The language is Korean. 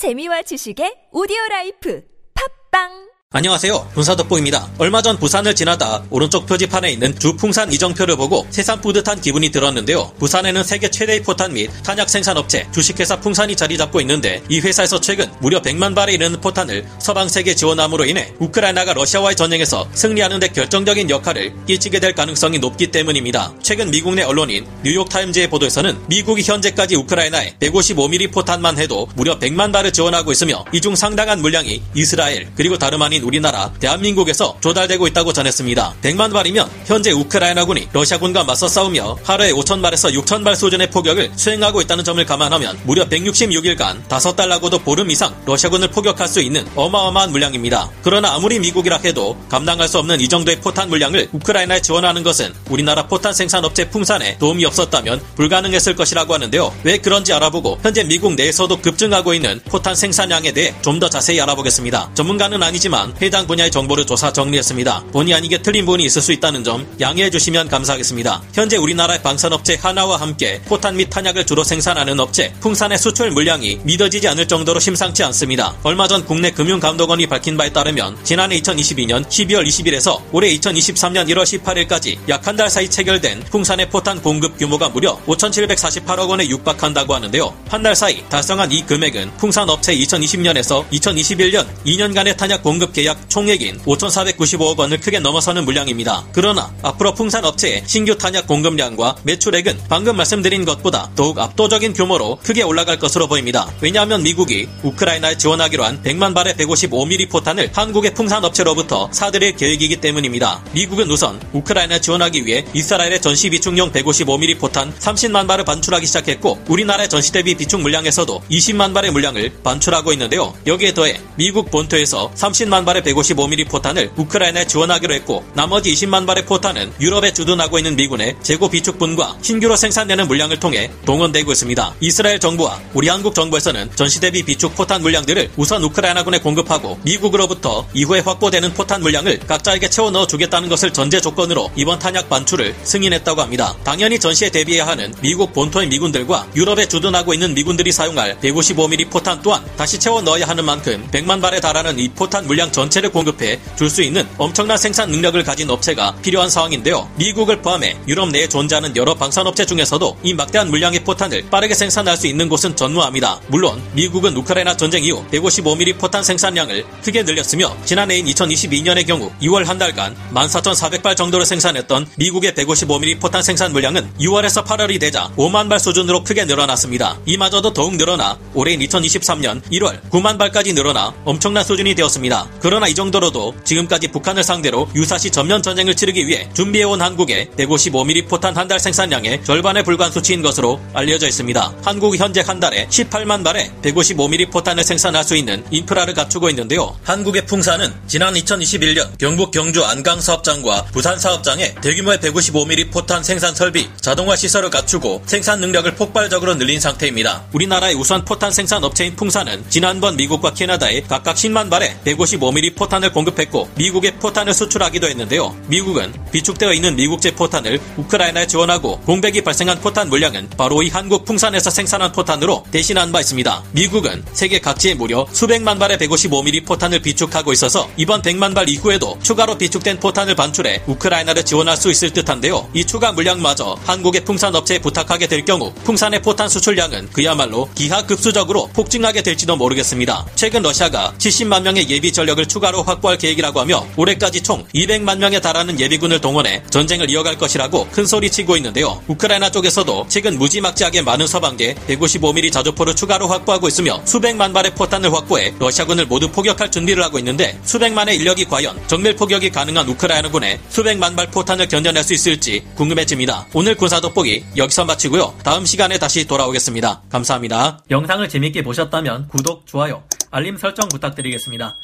재미와 지식의 오디오 라이프. 팟빵 안녕하세요. 군사덕보입니다. 얼마 전 부산을 지나다 오른쪽 표지판에 있는 주풍산 이정표를 보고 새삼 뿌듯한 기분이 들었는데요. 부산에는 세계 최대의 포탄 및 탄약 생산 업체 주식회사 풍산이 자리 잡고 있는데 이 회사에서 최근 무려 100만 발에 이르는 포탄을 서방 세계 지원함으로 인해 우크라이나가 러시아와의 전쟁에서 승리하는 데 결정적인 역할을 끼치게 될 가능성이 높기 때문입니다. 최근 미국 내 언론인 뉴욕타임즈의 보도에서는 미국이 현재까지 우크라이나에 155mm 포탄만 해도 무려 100만 발을 지원하고 있으며 이 중 상당한 물량이 이스라엘 그리고 다름 아닌 우리나라 대한민국에서 조달되고 있다고 전했습니다. 100만 발이면 현재 우크라이나군이 러시아군과 맞서 싸우며 하루에 5천 발에서 6천 발 수준의 포격을 수행하고 있다는 점을 감안하면 무려 166일간 5달라고도 보름 이상 러시아군을 포격할 수 있는 어마어마한 물량입니다. 그러나 아무리 미국이라 해도 감당할 수 없는 이 정도의 포탄 물량을 우크라이나에 지원하는 것은 우리나라 포탄 생산업체 풍산에 도움이 없었다면 불가능했을 것이라고 하는데요. 왜 그런지 알아보고 현재 미국 내에서도 급증하고 있는 포탄 생산량에 대해 좀 더 자세히 알아보겠습니다. 전문가는 아니지만 해당 분야의 정보를 조사 정리했습니다. 본의 아니게 틀린 부분이 있을 수 있다는 점 양해해 주시면 감사하겠습니다. 현재 우리나라의 방산업체 하나와 함께 포탄 및 탄약을 주로 생산하는 업체 풍산의 수출 물량이 믿어지지 않을 정도로 심상치 않습니다. 얼마 전 국내 금융감독원이 밝힌 바에 따르면 지난해 2022년 12월 20일에서 올해 2023년 1월 18일까지 약 한 달 사이 체결된 풍산의 포탄 공급 규모가 무려 5,748억 원에 육박한다고 하는데요. 한 달 사이 달성한 이 금액은 풍산 업체 2020년에서 2021년 2년간의 탄약 공급 계약 총액인 5,495억 원을 크게 넘어서는 물량입니다. 그러나 앞으로 풍산 업체의 신규 탄약 공급량과 매출액은 방금 말씀드린 것보다 더욱 압도적인 규모로 크게 올라갈 것으로 보입니다. 왜냐하면 미국이 우크라이나에 지원하기로 한 100만 발의 155mm 포탄을 한국의 풍산 업체로부터 사들일 계획이기 때문입니다. 미국은 우선 우크라이나에 지원하기 위해 이스라엘의 전시 비축용 155mm 포탄 30만 발을 반출하기 시작했고 우리나라의 전시 대비 비축 물량에서도 20만 발의 물량을 반출하고 있는데요. 여기에 더해 미국 본토에서 30만 발의 155mm 포탄을 우크라이나에 지원하기로 했고 나머지 20만 발의 포탄은 유럽에 주둔하고 있는 미군의 재고 비축분과 신규로 생산되는 물량을 통해 동원되고 있습니다. 이스라엘 정부와 우리 한국 정부에서는 전시 대비 비축 포탄 물량들을 우선 우크라이나군에 공급하고 미국으로부터 이후에 확보되는 포탄 물량을 각자에게 채워 넣어 주겠다는 것을 전제 조건으로 이번 탄약 반출을 승인했다고 합니다. 당연히 전시에 대비해야 하는 미국 본토의 미군들과 유럽에 주둔하고 있는 미군들이 사용할 155mm 포탄 또한 다시 채워 넣어야 하는 만큼 100만 발에 달하는 이 포탄 물량 전 체를 공급해 줄 수 있는 엄청난 생산 능력을 가진 업체가 필요한 상황인데요. 미국을 포함해 유럽 내에 존재하는 여러 방산업체 중에서도 이 막대한 물량의 포탄을 빠르게 생산할 수 있는 곳은 전무합니다. 물론 미국은 우크라이나 전쟁 이후 155mm 포탄 생산량을 크게 늘렸으며 지난해인 2022년의 경우 2월 한 달간 14,400발 정도를 생산했던 미국의 155mm 포탄 생산 물량은 6월에서 8월이 되자 5만 발 수준으로 크게 늘어났습니다. 이마저도 더욱 늘어나 올해인 2023년 1월 9만 발까지 늘어나 엄청난 수준이 되었습니다. 그 러나 이 정도로도 지금까지 북한을 상대로 유사시 전면 전쟁을 치르기 위해 준비해온 한국의 155mm 포탄 한 달 생산량의 절반에 불과한 수치인 것으로 알려져 있습니다. 한국이 현재 한 달에 18만 발의 155mm 포탄을 생산할 수 있는 인프라를 갖추고 있는데요. 한국의 풍산은 지난 2021년 경북 경주 안강 사업장과 부산 사업장에 대규모의 155mm 포탄 생산 설비, 자동화 시설을 갖추고 생산 능력을 폭발적으로 늘린 상태입니다. 우리나라의 우선 포탄 생산 업체인 풍산은 지난번 미국과 캐나다에 각각 10만 발의 155mm 포탄을 공급했고 미국에 포탄을 수출하기도 했는데요. 미국은 비축되어 있는 미국제 포탄을 우크라이나에 지원하고 공백이 발생한 포탄 물량은 바로 이 한국 풍산에서 생산한 포탄으로 대신한 바 있습니다. 미국은 세계 각지에 무려 수백만 발의 155mm 포탄을 비축하고 있어서 이번 100만 발 이후에도 추가로 비축된 포탄을 반출해 우크라이나를 지원할 수 있을 듯한데요. 이 추가 물량마저 한국의 풍산 업체에 부탁하게 될 경우 풍산의 포탄 수출량은 그야말로 기하급수적으로 폭증하게 될지도 모르겠습니다. 최근 러시아가 70만 명의 예비 전 력을 추가로 확보할 계획이라고 하며 올해까지 총 200만 명에 달하는 예비군을 동원해 전쟁을 이어갈 것이라고 큰 소리치고 있는데요. 우크라이나 쪽에서도 최근 무지막지하게 많은 서방계 155mm 자주포를 추가로 확보하고 있으며 수백만 발의 포탄을 확보해 러시아군을 모두 포격할 준비를 하고 있는데 수백만의 인력이 과연 정밀 포격이 가능한 우크라이나군의 수백만 발 포탄을 견뎌낼 수 있을지 궁금해집니다. 오늘 군사 돋보기 여기서 마치고요. 다음 시간에 다시 돌아오겠습니다. 감사합니다. 영상을 재밌게 보셨다면 구독, 좋아요, 알림 설정 부탁드리겠습니다.